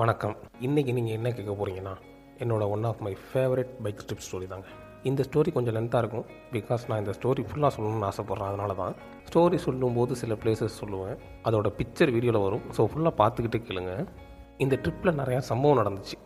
வணக்கம். இன்றைக்கி நீங்கள் என்ன கேட்க போகிறீங்கன்னா என்னோட one of my favourite bike trip story தாங்க. இந்த ஸ்டோரி கொஞ்சம் லென்த்தாக இருக்கும். பிகாஸ் நான் இந்த ஸ்டோரி ஃபுல்லாக சொல்லணும்னு ஆசைப்பட்றேன் அதனால தான் ஸ்டோரி சொல்லும்போது சில பிளேசஸ் சொல்லுவேன். அதோட பிக்சர் வீடியோவில் வரும். ஸோ ஃபுல்லாக பார்த்துக்கிட்டே கேளுங்க. இந்த ட்ரிப்பில் நிறையா சம்பவம் நடந்துச்சு.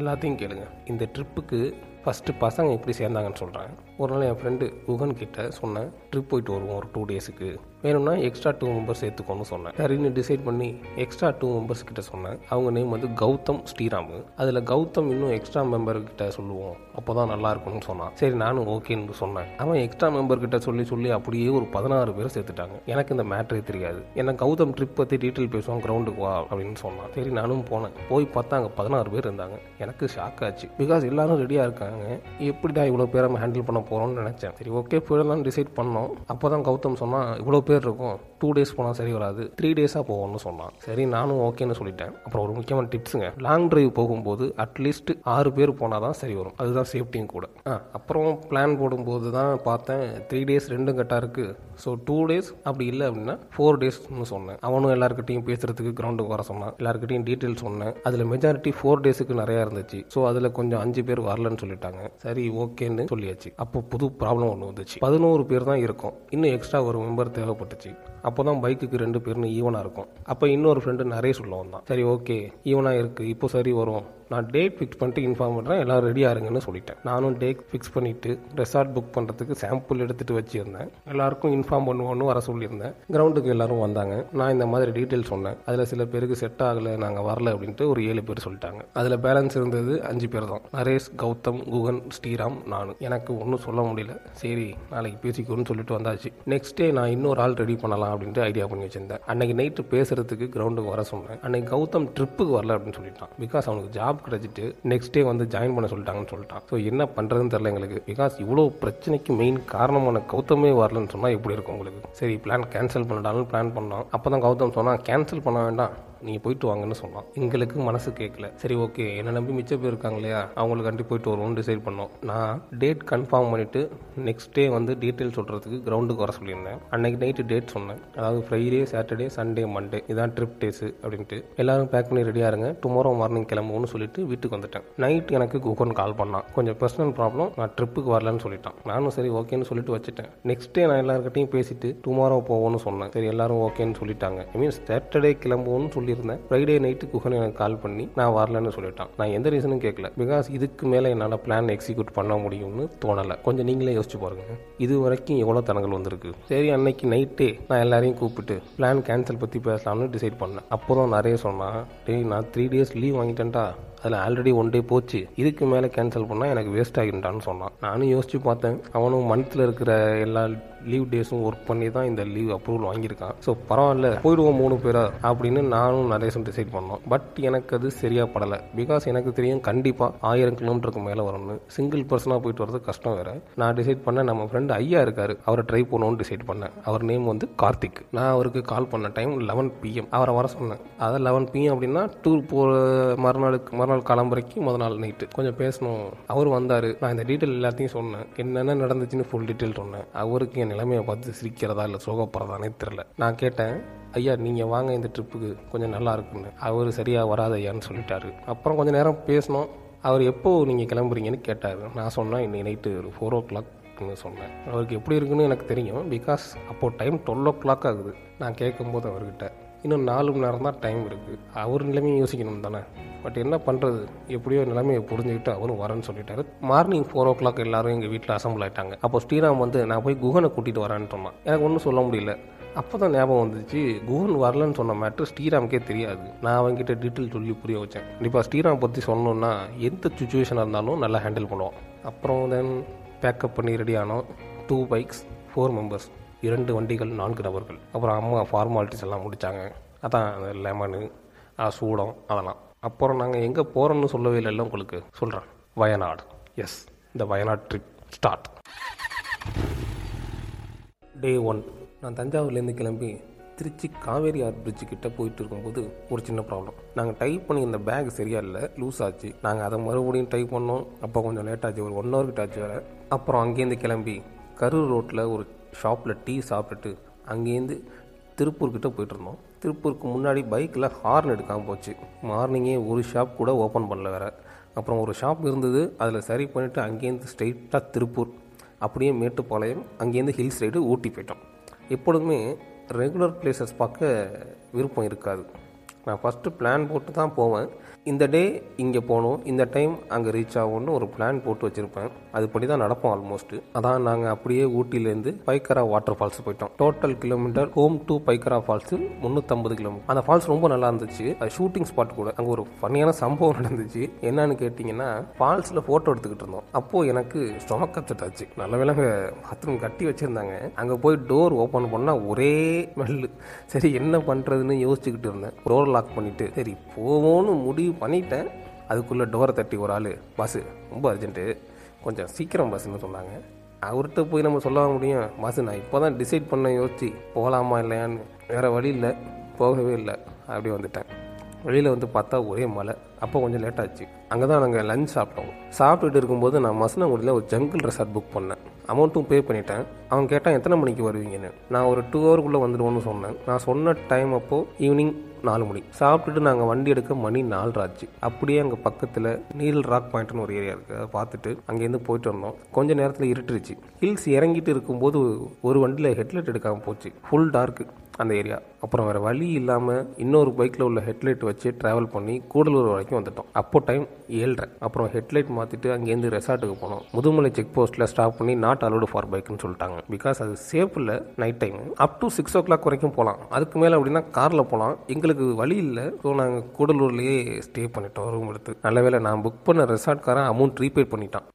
எல்லாத்தையும் கேளுங்க. இந்த ட்ரிப்புக்கு ஃபஸ்ட்டு பசங்க எப்படி சேர்ந்தாங்கன்னு சொல்கிறேன் ஒரு நாள் என் ஃப்ரெண்டு குகன் கிட்ட சொன்னேன் ட்ரிப் போயிட்டு வருவோம் ஒரு டூ டேஸுக்கு வேணும்னா எக்ஸ்ட்ரா டூ மெம்பர்ஸ் சேர்த்துக்கோன்னு சொன்னேன். சரின்னு டிசைட் பண்ணி எக்ஸ்ட்ரா டூ மெம்பர்ஸ் கிட்ட சொன்னேன். அவங்க நேம் வந்து கௌதம் ஸ்ரீராம். அதில் கௌதம் இன்னும் எக்ஸ்ட்ரா மெம்பர் கிட்ட சொல்லுவோம். அப்போ தான் நல்லா இருக்கும்னு சொன்னான். சரி நானும் ஓகேன்னு சொன்னேன். அவன் எக்ஸ்ட்ரா மெம்பர் கிட்ட சொல்லி சொல்லி அப்படியே ஒரு பதினாறு பேர் சேர்த்துட்டாங்க. எனக்கு இந்த மேட்ரே தெரியாது. ஏன்னா கௌதம் ட்ரிப் பற்றி டீட்டெயில் பேசுவோம் கிரவுண்டுக்கு வா அப்படின்னு சொன்னான். சரி நானும் போனேன். போய் பார்த்தா அங்கே பதினாறு பேர் இருந்தாங்க. எனக்கு ஷாக் ஆச்சு. பிகாஸ் எல்லாரும் ரெடியாக இருக்காங்க. எப்படிடா இவ்வளோ பேரை நம்ம ஹேண்டில் பண்ண போகிறோம்னு நினச்சேன். சரி ஓகே போயிடலாம்னு டிசைட் பண்ணோம். அப்போ தான் கௌதம் சொன்னால் இவ்வளோ பேர் இருக்கும். டூ டேஸ் போனால் சரி வராது. த்ரீ டேஸாக போகணும்னு சொன்னான். சரி நானும் ஓகேன்னு சொல்லிட்டேன். அப்புறம் ஒரு முக்கியமான டிப்ஸுங்க லாங் டிரைவ் போகும்போது அட்லீஸ்ட் ஆறு பேர் போனால் தான் சரி வரும். அதுதான் சேஃப்டியும் கூட. ஆ அப்புறம் பிளான் போடும்போது தான் பார்த்தேன் த்ரீ டேஸ் ரெண்டும் கட்டாக இருக்குது ஸோ டூ டேஸ் அப்படி இல்லை அப்படின்னா ஃபோர் டேஸ்னு சொன்னேன். அவனும் எல்லாருக்கிட்டையும் பேசுகிறதுக்கு கிரவுண்டுக்கு வர சொன்னான். எல்லாருக்கிட்டையும் டீட்டெயில் சொன்னேன். அதில் மெஜாரிட்டி ஃபோர் டேஸுக்கு நிறையா இருந்துச்சு. ஸோ அதில் கொஞ்சம் அஞ்சு பேர் வரலன்னு சொல்லிட்டாங்க. சரி ஓகேன்னு சொல்லியாச்சு. அப்போ புது ப்ராப்ளம் ஒன்று வந்துச்சு. பதினோரு பேர் தான் இருக்கும். இன்னும் எக்ஸ்ட்ரா ஒரு மெம்பர் தேவைப்பட்டுச்சு. அப்போ தான் பைக்குக்கு ரெண்டு பேருன்னு ஈவனாக இருக்கும். அப்போ இன்னொரு ஃப்ரெண்டு நிறைய சொல்ல வந்தான் சரி ஓகே ஈவனாக இருக்குது இப்போ சரி வரும். நான் டேட் ஃபிக்ஸ் பண்ணிட்டு இன்ஃபார்ம் பண்ணுறேன் எல்லாரும் ரெடியாக இருங்கன்னு சொல்லிட்டேன். நானும் டேட் ஃபிக்ஸ் பண்ணிவிட்டு ரெசார்ட் புக் பண்ணுறதுக்கு சாம்பிள் எடுத்துகிட்டு வச்சுருந்தேன். எல்லாருக்கும் இன்ஃபார்ம் பண்ணுவோன்னு வர சொல்லியிருந்தேன். கிரவுண்டுக்கு எல்லாரும் வந்தாங்க. நான் இந்த மாதிரி டீட்டெயில் சொன்னேன். அதில் சில பேருக்கு செட் ஆகலை நாங்கள் வரல அப்படின்ட்டு ஒரு ஏழு பேர் சொல்லிட்டாங்க. அதில் பேலன்ஸ் இருந்தது அஞ்சு பேர் தான். நரேஷ் கௌதம் குகன் ஸ்ரீராம் நானும் எனக்கு ஒன்றும் சொல்ல முடியல. சரி நாளைக்கு பேசிக்கோன்னு சொல்லிட்டு வந்தாச்சு. நெக்ஸ்ட் டே நான் இன்னொரு ஆள் ரெடி பண்ணலாம் அப்படின்ட்டு ஐடியா பண்ணி வச்சிருந்தேன். அன்னைக்கு நைட்டு பேசுறதுக்கு கிரவுண்டுக்கு வர சொன்னேன். அன்னைக்கு கௌதம் ட்ரிப்புக்கு வரல அப்படின்னு சொல்லிட்டான். பிகாஸ் அவனுக்கு ஜாப் கிடைச்சிட்டு நெக்ஸ்ட் டே வந்து ஜாயின் பண்ண சொல்லிட்டாங்கன்னு சொல்லிட்டான். ஸோ என்ன பண்ணுறதுன்னு தெரில எங்களுக்கு. பிகாஸ் இவ்வளோ பிரச்சனைக்கு மெயின் காரணமான கௌதமே வரலன்னு சொன்னால் எப்படி இருக்கும் உங்களுக்கு? சரி பிளான் கேன்சல் பண்ணிட்டாலும் பிளான் பண்ணோம். அப்போ தான் கௌதம் சொன்னால் கேன்சல் பண்ண வேண்டாம். நீங்கள் போயிட்டு வாங்கன்னு சொன்னான். எங்களுக்கு மனசு கேட்கல சரி ஓகே. என்னை நம்பி மிச்ச பேர் இருக்காங்க இல்லையா? அவங்களுக்கு கண்டி போயிட்டு வருவோம்னு டிசைட் பண்ணோம். நான் டேட் கன்ஃபார்ம் பண்ணிவிட்டு நெக்ஸ்ட் டே வந்து டீட்டெயில் சொல்கிறதுக்கு கிரவுண்டுக்கு வர சொல்லியிருந்தேன். அன்னைக்கு நைட்டு டேட் சொன்னேன். அதாவது ஃப்ரைடே சாட்டர்டே சண்டே மண்டே இதான் ட்ரிப் டேஸு அப்படின்ட்டு. எல்லாரும் பேக் பண்ணி ரெடியாக இருங்க. டுமாரோ மார்னிங் கிளம்புவோம்னு சொல்லிட்டு வீட்டுக்கு வந்துட்டேன். நைட் எனக்கு குகன் கால் பண்ணான். கொஞ்சம் பர்சனல் ப்ராப்ளம் நான் ட்ரிப்புக்கு வரலன்னு சொல்லிட்டான். நானும் சரி ஓகேன்னு சொல்லிட்டு வச்சுட்டேன். நெக்ஸ்ட் டே நான் எல்லாருக்கிட்டையும் பேசிட்டு டுமாரோ போவோம்னு சொன்னேன். சரி எல்லாரும் ஓகேன்னு சொல்லிட்டாங்க. ஐ மீன் சாட்டர்டே கிளம்புவோம்னு சொல்லி சொல்லியிருந்தேன். ஃப்ரைடே நைட்டு குஹன் எனக்கு கால் பண்ணி நான் வரலன்னு சொல்லிட்டான். நான் எந்த ரீசனும் கேட்கல பிகாஸ் இதுக்கு மேலே என்னால் பிளான் எக்ஸிக்யூட் பண்ண முடியும்னு தோணலை. கொஞ்சம் நீங்களே யோசிச்சு பாருங்க. இது வரைக்கும் எவ்வளோ தனங்கள் வந்திருக்கு? சரி அன்னைக்கு நைட்டே நான் எல்லாரையும் கூப்பிட்டு பிளான் கேன்சல் பற்றி பேசலாம்னு டிசைட் பண்ணேன். அப்போ தான் நிறைய சொன்னான் டேய் நான் த்ரீ டேஸ் லீவ் வாங்கிட்டேன்டா. அதில் ஆல்ரெடி ஒன் டே போச்சு. இதுக்கு மேலே கேன்சல் பண்ணால் எனக்கு வேஸ்ட் ஆகிட்டான்னு சொன்னான். நானும் யோசிச்சு பார்த்தேன். அவனும் மந்த்தில் இருக்கிற எல்லா லீவ் டேஸும் ஒர்க் பண்ணி தான் இந்த லீவ் அப்ரூவல் வாங்கியிருக்கான். ஸோ பரவாயில்ல போயிடுவோம் மூணு பேரா அப்படின்னு நானும் நரேஷும் டிசைட் பண்ணோம். பட் எனக்கு அது சரியாக படலை. பிகாஸ் எனக்கு தெரியும் கண்டிப்பாக ஆயிரம் கிலோமீட்டருக்கு மேலே வரணும்னு. சிங்கிள் பர்சனாக போயிட்டு வரது கஷ்டம் வேறு. நான் டிசைட் பண்ணேன் நம்ம ஃப்ரெண்டு ஐயா இருக்காரு. அவரை ட்ரை பண்ணணும்னு டிசைட் பண்ணேன். அவர் நேம் வந்து கார்த்திக். நான் அவருக்கு கால் பண்ண டைம் லெவன் பிஎம் அவரை வர சொன்னேன். அதான் லெவன் பிஎம் அப்படின்னா டூர் போகிற மறுநாளுக்கு மறுநாள் கிளம்புறக்கு முத நாள் நைட்டு கொஞ்சம் பேசணும். அவர் வந்தார். நான் இந்த டீட்டெயில் எல்லாத்தையும் சொன்னேன். என்னென்ன நடந்துச்சுன்னு ஃபுல் டீட்டெயில் சொன்னேன். அவருக்கு என் நிலைமையை பார்த்து சிரிக்கிறதா இல்லை சோகப்படுறதானே தெரில நான் கேட்டேன் ஐயா நீங்கள் வாங்க இந்த ட்ரிப்புக்கு கொஞ்சம் நல்லா இருக்குன்னு அவர் சரியாக வராது ஐயான்னு சொல்லிட்டாரு. அப்புறம் கொஞ்சம் நேரம் பேசினோம் அவர் எப்போ நீங்கள் கிளம்புறீங்கன்னு கேட்டார். நான் சொன்னேன் இன்னைக்கு நைட்டு ஒரு ஃபோர் ஓ கிளாக்னு சொன்னேன். அவருக்கு எப்படி இருக்குன்னு எனக்கு தெரியும். பிகாஸ் அப்போது டைம் டுவெல் ஓ கிளாக் ஆகுது. நான் கேட்கும்போது அவர்கிட்ட இன்னும் நாலு மணி நேரம் தான் டைம் இருக்குது அவர் நிலைமையும் யோசிக்கணும் தானே. பட் என்ன பண்ணுறது எப்படியோ நிலைமையை புரிஞ்சுக்கிட்டு அவரும் வரேன்னு சொல்லிட்டாரு. மார்னிங் ஃபோர் ஓ கிளாக் எல்லாரும் எங்கள் வீட்டில் அசம்பிள் ஆகிட்டாங்க அப்போ ஸ்ரீராம் வந்து நான் போய் குகனை கூட்டிகிட்டு வரேன்னு சொன்னான். எனக்கு ஒன்றும் சொல்ல முடியல. அப்போ தான் ஞாபகம் வந்துச்சு குகன் வரலன்னு சொன்ன மேட்ரு ஸ்ரீராமுக்கே தெரியாது. நான் அவங்ககிட்ட டீட்டெயில் சொல்லி புரிய வச்சேன். கண்டிப்பாக ஸ்ரீராம் பற்றி சொன்னோன்னா எந்த சுச்சுவேஷனாக இருந்தாலும் நல்லா ஹேண்டில் பண்ணுவோம் அப்புறம் தென் பேக்கப் பண்ணி ரெடி ஆனோம். டூ பைக்ஸ் ஃபோர் மெம்பர்ஸ் இரண்டு வண்டிகள் நான்கு நபர்கள் அப்புறம் அம்மா ஃபார்மாலிட்டிஸ் எல்லாம் முடித்தாங்க அதான் அந்த லெமனு சூடம் அதெல்லாம். அப்புறம் நாங்கள் எங்கே போகிறோன்னு சொல்லவே இல்லை உங்களுக்கு? சொல்கிறேன் வயநாடு. எஸ் இந்த Wayanad trip start day one நான் தஞ்சாவூர்லேருந்து கிளம்பி திருச்சி காவேரி ஆர் பிரிட்ஜு கிட்ட போயிட்டு இருக்கும்போது ஒரு சின்ன ப்ராப்ளம் நாங்கள் டைப் பண்ணி இந்த பேக் சரியா இல்லை லூஸ் ஆச்சு. நாங்கள் அதை மறுபடியும் டைப் பண்ணோம். அப்போ கொஞ்சம் லேட் ஆச்சு. ஒரு ஒன் ஹவர் கிட்ட ஆச்சு வேறு. அப்புறம் அங்கேருந்து கிளம்பி கரூர் ரோட்டில் ஒரு ஷாப்பில் டீ சாப்பிட்டுட்டு அங்கேருந்து திருப்பூர்கிட்ட போயிட்டுருந்தோம். திருப்பூருக்கு முன்னாடி பைக்கில் ஹார்ன் எடுக்காமல் போச்சு. மார்னிங்கே ஒரு ஷாப் கூட ஓப்பன் பண்ணல வேறு. அப்புறம் ஒரு ஷாப் இருந்தது. அதில் சரி பண்ணிவிட்டு அங்கேருந்து ஸ்ட்ரெயிட்டாக திருப்பூர். அப்படியே மேட்டுப்பாளையம் அங்கேருந்து ஹில்ஸ் ரைடு ஊட்டி போயிட்டோம். எப்பொழுதுமே ரெகுலர் பிளேசஸ் பார்க்க விருப்பம் இருக்காது. நான் ஃபஸ்ட்டு பிளான் போட்டு தான் போவேன். இந்த டே இங்கே போகணும் இந்த டைம் அங்கே ரீச் ஆகும்னு ஒரு பிளான் போட்டு வச்சுருப்பேன். அதுபடி தான் நடப்போம் ஆல்மோஸ்ட் அதான் நாங்கள் அப்படியே ஊட்டிலேருந்து பைக்கரா வாட்டர் ஃபால்ஸ் போயிட்டோம். Total kilometre home to Pykara falls முந்நூற்றம்பது கிலோமீட்டர் அந்த ஃபால்ஸ் ரொம்ப நல்லா இருந்துச்சு. அது ஷூட்டிங் ஸ்பாட் கூட. அங்கே ஒரு ஃபன்னியான சம்பவம் நடந்துச்சு. என்னன்னு கேட்டிங்கன்னா ஃபால்ஸில் ஃபோட்டோ எடுத்துக்கிட்டு இருந்தோம். அப்போது எனக்கு ஸ்டொமக் ஆச்சு நல்ல வேலைங்க பாத்ரூம் கட்டி வச்சுருந்தாங்க. அங்கே போய் டோர் ஓப்பன் பண்ணால் ஒரே ஸ்மெல்லு சரி என்ன பண்ணுறதுன்னு யோசிச்சுக்கிட்டு இருந்தேன். டோர் லாக் பண்ணிவிட்டு சரி போவோன்னு முடிவு பண்ணிட்டேன். அதுக்குள்ளே டோரை தட்டி ஒரு ஆள் பஸ்ஸு ரொம்ப அர்ஜென்ட்டு கொஞ்சம் சீக்கிரம் பஸ்ஸுன்னு சொன்னாங்க. அவர்கிட்ட போய் நம்ம சொல்ல முடியும். பஸ்ஸு நான் இப்போ தான் டிசைட் பண்ண யோசிச்சு போகலாமா இல்லையான்னு வேறு வழி இல்லை. போகவே இல்லை. அப்படியே வந்துட்டேன். வெளியில் வந்து பார்த்தா ஒரே மழை அப்போ கொஞ்சம் லேட் ஆச்சு. அங்கே தான் நாங்கள் லஞ்ச் சாப்பிட்டோம். சாப்பிட்டுட்டு இருக்கும்போது நான் மசனகுடியில் ஒரு ஜங்கிள் ரெசார்ட் புக் பண்ணேன். அமௌண்ட்டும் பே பண்ணிட்டேன். அவன் கேட்டான் எத்தனை மணிக்கு வருவீங்கன்னு? நான் ஒரு டூ ஹவருக்குள்ளே வந்துடுவோன்னு சொன்னேன். நான் சொன்ன டைம் அப்போது ஈவினிங் நாலு மணி. சாப்பிட்டுட்டு நாங்கள் வண்டி எடுக்க மணி நாலு ஆச்சு அப்படியே அங்கே பக்கத்தில் நீல் ராக் பாயிண்ட்னு ஒரு ஏரியா இருக்குது அதை பார்த்துட்டு அங்கேருந்து போயிட்டு வந்தோம். கொஞ்ச நேரத்தில் இருட்டுருச்சு. ஹில்ஸ் இறங்கிட்டு இருக்கும்போது ஒரு வண்டியில் ஹெட்லைட் எடுக்காமல் போச்சு. ஃபுல் டார்க்கு அந்த ஏரியா. அப்புறம் வேறு வழி இல்லாமல் இன்னொரு பைக்கில் உள்ள ஹெட்லைட் வச்சு ட்ராவல் பண்ணி கூடலூர் வரைக்கும் வந்துட்டோம். அப்போ டைம் ஏழ்ரை. அப்புறம் ஹெட்லைட் மாற்றிட்டு அங்கேருந்து ரெசார்ட்டுக்கு போனோம். முதுமலை செக் போஸ்ட்டில் ஸ்டாப் பண்ணி நாட் அலோடு ஃபார் பைக்குன்னு சொல்லிட்டாங்க. பிகாஸ் அது சேஃப் இல்லை night time up to six o'clock வரைக்கும் போகலாம் அதுக்கு மேலே அப்படின்னா காரில் போகலாம் எங்களுக்கு வழி இல்லை. ஸோ நாங்கள் கூடலூர்லேயே ஸ்டே பண்ணிட்டோம் ரூம் எடுத்து. நல்ல வேளை நான் புக் பண்ண ரெசார்ட்காரன் அமௌண்ட் ரீபே பண்ணிட்டான்.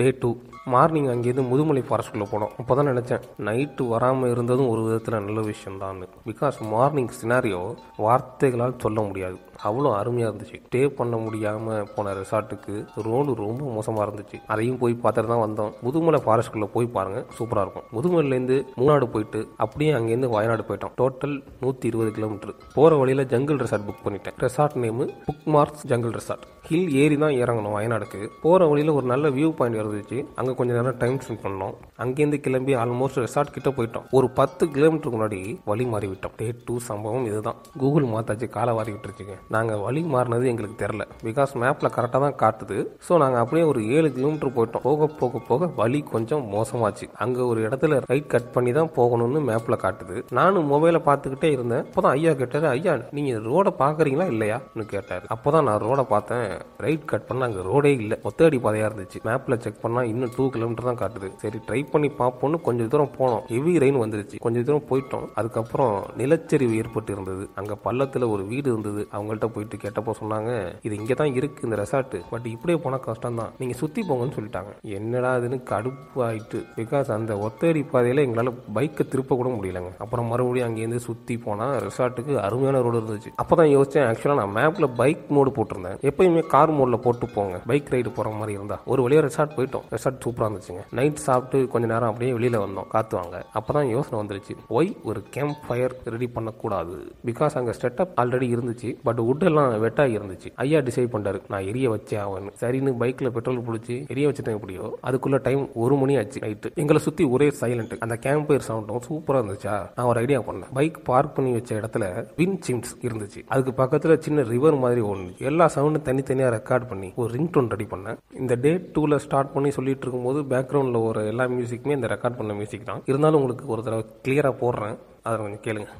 டே டூ மார்னிங் அங்கேருந்து முதுமலை ஃபாரஸ்ட்குள்ளே போனோம். அப்போ தான் நினச்சேன் நைட்டு வராமல் இருந்ததும் ஒரு விதத்தில் நல்ல விஷயம் தான் பிகாஸ் மார்னிங் சினாரியோ வார்த்தைகளால் சொல்ல முடியாது. அவ்வளோ அருமையாக இருந்துச்சு. ஸ்டே பண்ண முடியாமல் போன ரெசார்ட்டுக்கு ரோடு ரொம்ப மோசமாக இருந்துச்சு. அதையும் போய் பார்த்துட்டு தான் வந்தோம். முதுமலை ஃபாரஸ்ட்குள்ளே போய் பாருங்கள் சூப்பராக இருக்கும். முதுமலையிலேருந்து மூணாடு போயிட்டு அப்படியே அங்கேருந்து வயநாடு போயிட்டோம். டோட்டல் நூற்றி இருபது கிலோமீட்டர் போகிற வழியில் ஜங்கிள் ரெசார்ட் புக் பண்ணிட்டேன். Resort name book marks jungle resort hill ஏறி தான் இறங்கணும் வயநாடுக்கு. போகிற வழியில் ஒரு நல்ல வியூ பாயிண்ட் இருந்துச்சு. அங்கே கொஞ்சம் நேரம் டைம் ஸ்பெண்ட் பண்ணோம். அங்கேருந்து கிளம்பி ஆல்மோஸ்ட் ரெசார்ட் கிட்ட போயிட்டோம். ஒரு பத்து கிலோமீட்டருக்கு முன்னாடி வழி மாறி விட்டோம் டே டூ சம்பவம் இதுதான். கூகுள் மாத்தாச்சு காலை வாரிக்கிட்டு விட்டுருச்சுங்க நாங்கள் வழி மாறினது எங்களுக்கு தெரில பிகாஸ் மேப்பில் கரெக்டாக தான் காட்டுது. ஸோ நாங்கள் அப்படியே ஒரு ஏழு கிலோமீட்டர் போயிட்டோம். போக போக போக வழி கொஞ்சம் மோசமாச்சு. அங்கே ஒரு இடத்துல ரைட் கட் பண்ணி தான் போகணும்னு மேப்பில் காட்டுது. நானும் மொபைலை பார்த்துக்கிட்டே இருந்தேன். அப்போதான் ஐயா கேட்டார் ஐயா நீங்கள் ரோடை பார்க்குறீங்களா இல்லையான்னு கேட்டார். அப்போ தான் நான் ரோடை பார்த்தேன். ரைட் கட் பண்ணால் அங்கே ரோடே இல்லை. ஒத்தடி பாதையாக இருந்துச்சு. மேப்பில் செக் பண்ணால் இன்னும் டூ கிலோமீட்டர் தான் காட்டுது. சரி ட்ரை பண்ணி பார்ப்போம்னு கொஞ்சம் தூரம் போனோம். ஹெவி ரெயின் வந்துருச்சு. கொஞ்சம் தூரம் போயிட்டோம். அதுக்கப்புறம் நிலச்சரிவு ஏற்பட்டு இருந்தது அங்கே பள்ளத்தில் ஒரு வீடு இருந்தது. அவங்கள்ட்ட போயிட்டு கேட்டப்போ சொன்னாங்க இது இங்கே தான் இருக்கு இந்த ரெசார்ட் பட் இப்படியே போனால் கஷ்டம் தான். நீங்கள் சுற்றி போங்கன்னு சொல்லிட்டாங்க. என்னடா இதுன்னு கடுப்பு ஆயிட்டு. பிகாஸ் அந்த ஒத்தடி பாதையில் எங்களால் பைக்கை திருப்ப கூட முடியலங்க. அப்புறம் மறுபடியும் அங்கேருந்து சுற்றி போனால் ரெசார்ட்டுக்கு அருமையான ரோடு இருந்துச்சு. அப்போ தான் யோசிச்சேன் ஆக்சுவலாக நான் மேப்பில் பைக் மோடு போட்டிருந்தேன். எப்பயுமே கார் மோடில் போட்டு போங்க. பைக் ரைடு போகிற மாதிரி இருந்தா. ஒரு வழியாக ரெசார்ட் போயிட்டோம். ரெசார்ட் சூப்பராக இருந்துச்சுங்க. நைட் சாப்பிட்டு கொஞ்ச நேரம் அப்படியே வெளியில் வந்தோம். காத்து வாங்க. அப்போ தான் யோசனை வந்துருச்சு. ஒய் ஒரு கேம்ப் ஃபயர் ரெடி பண்ணக்கூடாது. பிகாஸ் அங்கே செட்டப் ஆல்ரெடி இருந்துச்சு. பட் wood எல்லாம் வெட்டாகி இருந்துச்சு. ஐயா டிசைட் பண்ணாரு நான் எரிய வச்சே ஆவேன்னு சரின்னு பைக்கில் பெட்ரோல் பிடிச்சி எரிய வச்சுட்டேன் எப்படியோ. அதுக்குள்ள டைம் ஒரு மணி ஆச்சு நைட்டு எங்களை சுற்றி ஒரே சைலண்ட் அந்த கேம்ப் ஃபயர் சவுண்டும் சூப்பராக இருந்துச்சா? நான் ஒரு ஐடியா பண்ணேன். பைக் பார்க் பண்ணி வச்ச இடத்துல வின் சிம்ஸ் இருந்துச்சு. அதுக்கு பக்கத்தில் சின்ன ரிவர் மாதிரி ஒன்று எல்லா சவுண்டும் தனித்தனி தனித்தனியாக ரெக்கார்ட் பண்ணி ஒரு ரிங் டோன் ரெடி பண்ணேன். இந்த டே டூவில் ஸ்டார்ட் பண்ணி சொல்லிட்டு இருக்கும்போது பேக்ரவுண்டில் ஒரு எல்லா மியூசிக்குமே இந்த ரெக்கார்ட் பண்ண மியூசிக் தான். இருந்தாலும் உங்களுக்கு ஒரு தடவை கிளியராக போடுறேன். அதை கொஞ்சம் கேளுங்க.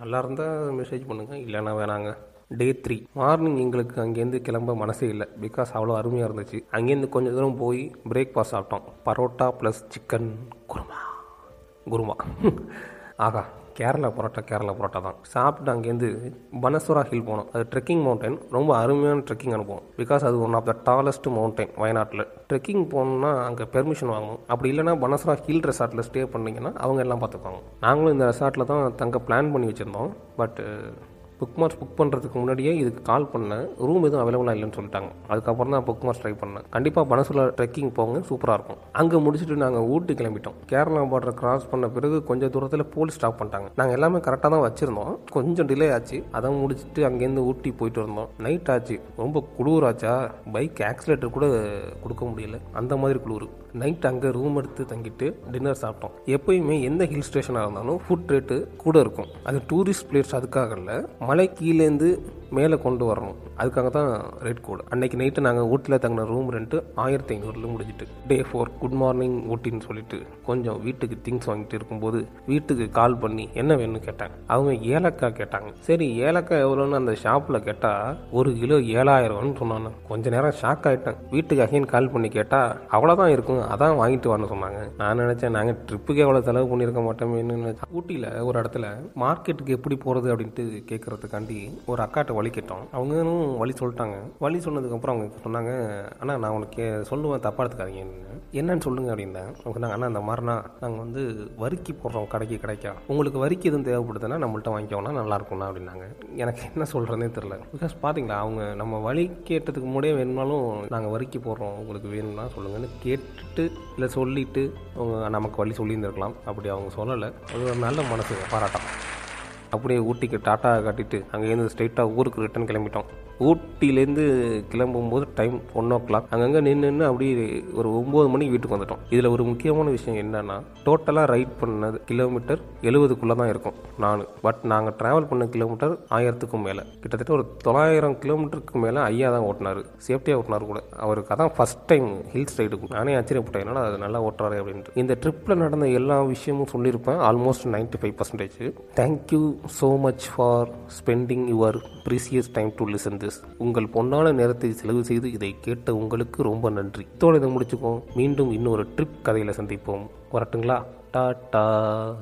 நல்லா இருந்தால் மெசேஜ் பண்ணுங்கள் இல்லைன்னா வேணாங்க. டே த்ரீ மார்னிங் எங்களுக்கு அங்கேருந்து கிளம்ப மனசே இல்லை. பிகாஸ் அவ்வளோ அருமையாக இருந்துச்சு. அங்கேருந்து கொஞ்சம் தூரம் போய் பிரேக்ஃபாஸ்ட் சாப்பிட்டோம். Parotta plus chicken kurma. Kurma. ஆகா கேரளா பரோட்டா கேரளா பரோட்டா தான். சாப்பிட்டு அங்கேருந்து பனசுரா ஹில் போனோம். அது ட்ரெக்கிங் மவுண்டன் ரொம்ப அருமையான ட்ரெக்கிங் அனுப்புவோம் பிகாஸ் அது one of the tallest mountain வயநாட்டில். ட்ரெக்கிங் போகணுன்னா அங்கே பெர்மிஷன் வாங்கணும். அப்படி இல்லைன்னா பனசுரா ஹில் ரெசார்ட்டில் ஸ்டே பண்ணிங்கன்னா அவங்க எல்லாம் பார்த்துப்பாங்க. நாங்களும் இந்த ரெசார்ட்டில் தான் தங்க பிளான் பண்ணி வச்சுருந்தோம். பட் புக் மார்க்ஸ் புக் பண்ணுறதுக்கு முன்னாடியே இதுக்கு கால் பண்ணேன் ரூம் எதுவும் அவைலபிளாக இல்லைன்னு சொல்லிட்டாங்க. அதுக்கப்புறம் தான் புக் மார்க்ஸ் ட்ரை பண்ணேன் கண்டிப்பாக பனசூலா ட்ரெக்கிங் போங்க சூப்பராக இருக்கும். அங்கே முடிச்சுட்டு நாங்கள் ஊட்டி கிளம்பிட்டோம். கேரளா பார்டர் கிராஸ் பண்ண பிறகு கொஞ்சம் தூரத்தில் போலீஸ் ஸ்டாப் பண்ணிட்டாங்க. நாங்கள் எல்லாமே கரெக்டாக தான் வச்சுருந்தோம். கொஞ்சம் டிலே ஆச்சு. அதை முடிச்சுட்டு அங்கேருந்து ஊட்டி போயிட்டு இருந்தோம் நைட் ஆச்சு. ரொம்ப குளிர் ஆச்சா பைக் ஆக்சிலேட்டர் கூட கொடுக்க முடியல. அந்த மாதிரி குளிர். நைட் அங்கே ரூம் எடுத்து தங்கிட்டு டின்னர் சாப்பிட்டோம். எப்பயுமே எந்த ஹில் ஸ்டேஷனாக இருந்தாலும் ஃபுட் ரேட்டு கூட இருக்கும். அது டூரிஸ்ட் பிளேஸ் அதுக்காக இல்லை. மலை கீழேருந்து மேலே கொண்டு வரணும். அதுக்காக தான் ரெட் கோடு அன்னைக்கு நைட்டு நாங்கள் ஊட்டியில் தங்கின ரூம் ரெண்ட்டு ஆயிரத்தி ஐநூறுல முடிஞ்சிட்டு. டே ஃபோர் குட் மார்னிங் ஊட்டின்னு சொல்லிட்டு கொஞ்சம் வீட்டுக்கு திங்ஸ் வாங்கிட்டு இருக்கும்போது வீட்டுக்கு கால் பண்ணி என்ன வேணும்னு? கேட்டாங்க. அவங்க ஏலக்காய் கேட்டாங்க. சரி ஏலக்காய் எவ்வளோன்னு அந்த ஷாப்பில் கேட்டால் ஒரு கிலோ ஏழாயிரம்னு சொன்னாங்க. கொஞ்ச நேரம் ஷாக் ஆகிட்டேன் வீட்டுக்கு அகைன் கால் பண்ணி கேட்டால் அவ்வளோதான் இருக்கும். அதான் வாங்கிட்டு வரணும் சொன்னாங்க. நான் நினச்சேன் நாங்கள் ட்ரிப்புக்கு எவ்வளோ செலவு பண்ணியிருக்க மாட்டோமேன்னு நினைச்சேன். ஊட்டியில் ஒரு இடத்துல மார்க்கெட்டுக்கு எப்படி போகிறது அப்படின்ட்டு கேட்கறதுக்காண்டி ஒரு அக்காட்ட வழி கேட்டோம். அவங்களும் வழி சொல்லிட்டாங்க. வழி சொன்னதுக்கப்புறம் அவங்க சொன்னாங்க அண்ணா நான் உங்களுக்கு சொல்லுவேன் தப்பா எடுத்துக்காதீங்கன்னு என்னன்னு சொல்லுங்க அப்படின்னா அவங்க சொன்னாங்க அண்ணா இந்த மாதிரினா நாங்கள் வந்து வரிக்கு போடுறோம் கடைக்கு கிடைக்கா. உங்களுக்கு வரிக்கு எதுவும் தேவைப்படுதுன்னா நம்மள்ட்ட வாங்கிக்கோனா நல்லா இருக்கும்னா அப்படின்னாங்க. எனக்கு என்ன சொல்கிறதே தெரில பிகாஸ் பார்த்தீங்களா அவங்க நம்ம வழி கேட்டதுக்கு முன்னாடியே வேணும்னாலும் நாங்கள் வரிக்கு போடுறோம் உங்களுக்கு வேணும்னா சொல்லுங்கன்னு கேட்டுட்டு இல்லை சொல்லிட்டு அவங்க நமக்கு வழி சொல்லியிருந்திருக்கலாம். அப்படி அவங்க சொல்லலை. அது ஒரு நல்ல மனசு பாராட்டம் அப்படியே ஊட்டிக்கு டாட்டா காட்டிட்டு அங்கேருந்து ஸ்ட்ரைட்டாக ஊருக்கு ரிட்டன் கிளம்பிட்டோம். ஊட்டிலேருந்து கிளம்பும்போது டைம் ஒன் ஓ கிளாக் அங்கங்கே நின்று நின்று அப்படியே ஒரு ஒம்பது மணிக்கு வீட்டுக்கு வந்துட்டோம். இதில் ஒரு முக்கியமான விஷயம் என்னன்னா டோட்டலாக ரைட் பண்ணது கிலோமீட்டர் எழுபதுக்குள்ளே தான் இருக்கும் நான். பட் நாங்கள் ட்ராவல் பண்ண கிலோமீட்டர் ஆயிரத்துக்கும் மேலே. கிட்டத்தட்ட ஒரு தொள்ளாயிரம் கிலோமீட்டருக்கு மேலே ஐயா தான் ஓட்டினார். சேஃப்டியாக ஓட்டினார் கூட. அவருக்கு அதான் ஃபஸ்ட் டைம் ஹில்ஸ் ரைடுக்கு நானே ஆச்சரியப்பட்டேன் என்னால் அது நல்லா ஓட்டுறாரு அப்படின்ட்டு. இந்த ட்ரிப்பில் நடந்த எல்லா விஷயமும் சொல்லியிருப்பேன் almost ninety five percentage thank you so much for spending your precious time to listen this உங்கள் பொன்னான நேரத்தை செலவு செய்து இதை கேட்ட உங்களுக்கு ரொம்ப நன்றி. இதோட இதை முடிச்சுக்கோம் மீண்டும் இன்னொரு ட்ரிப் கதையில் சந்திப்போம். வரட்டுங்களா? டாட்டா.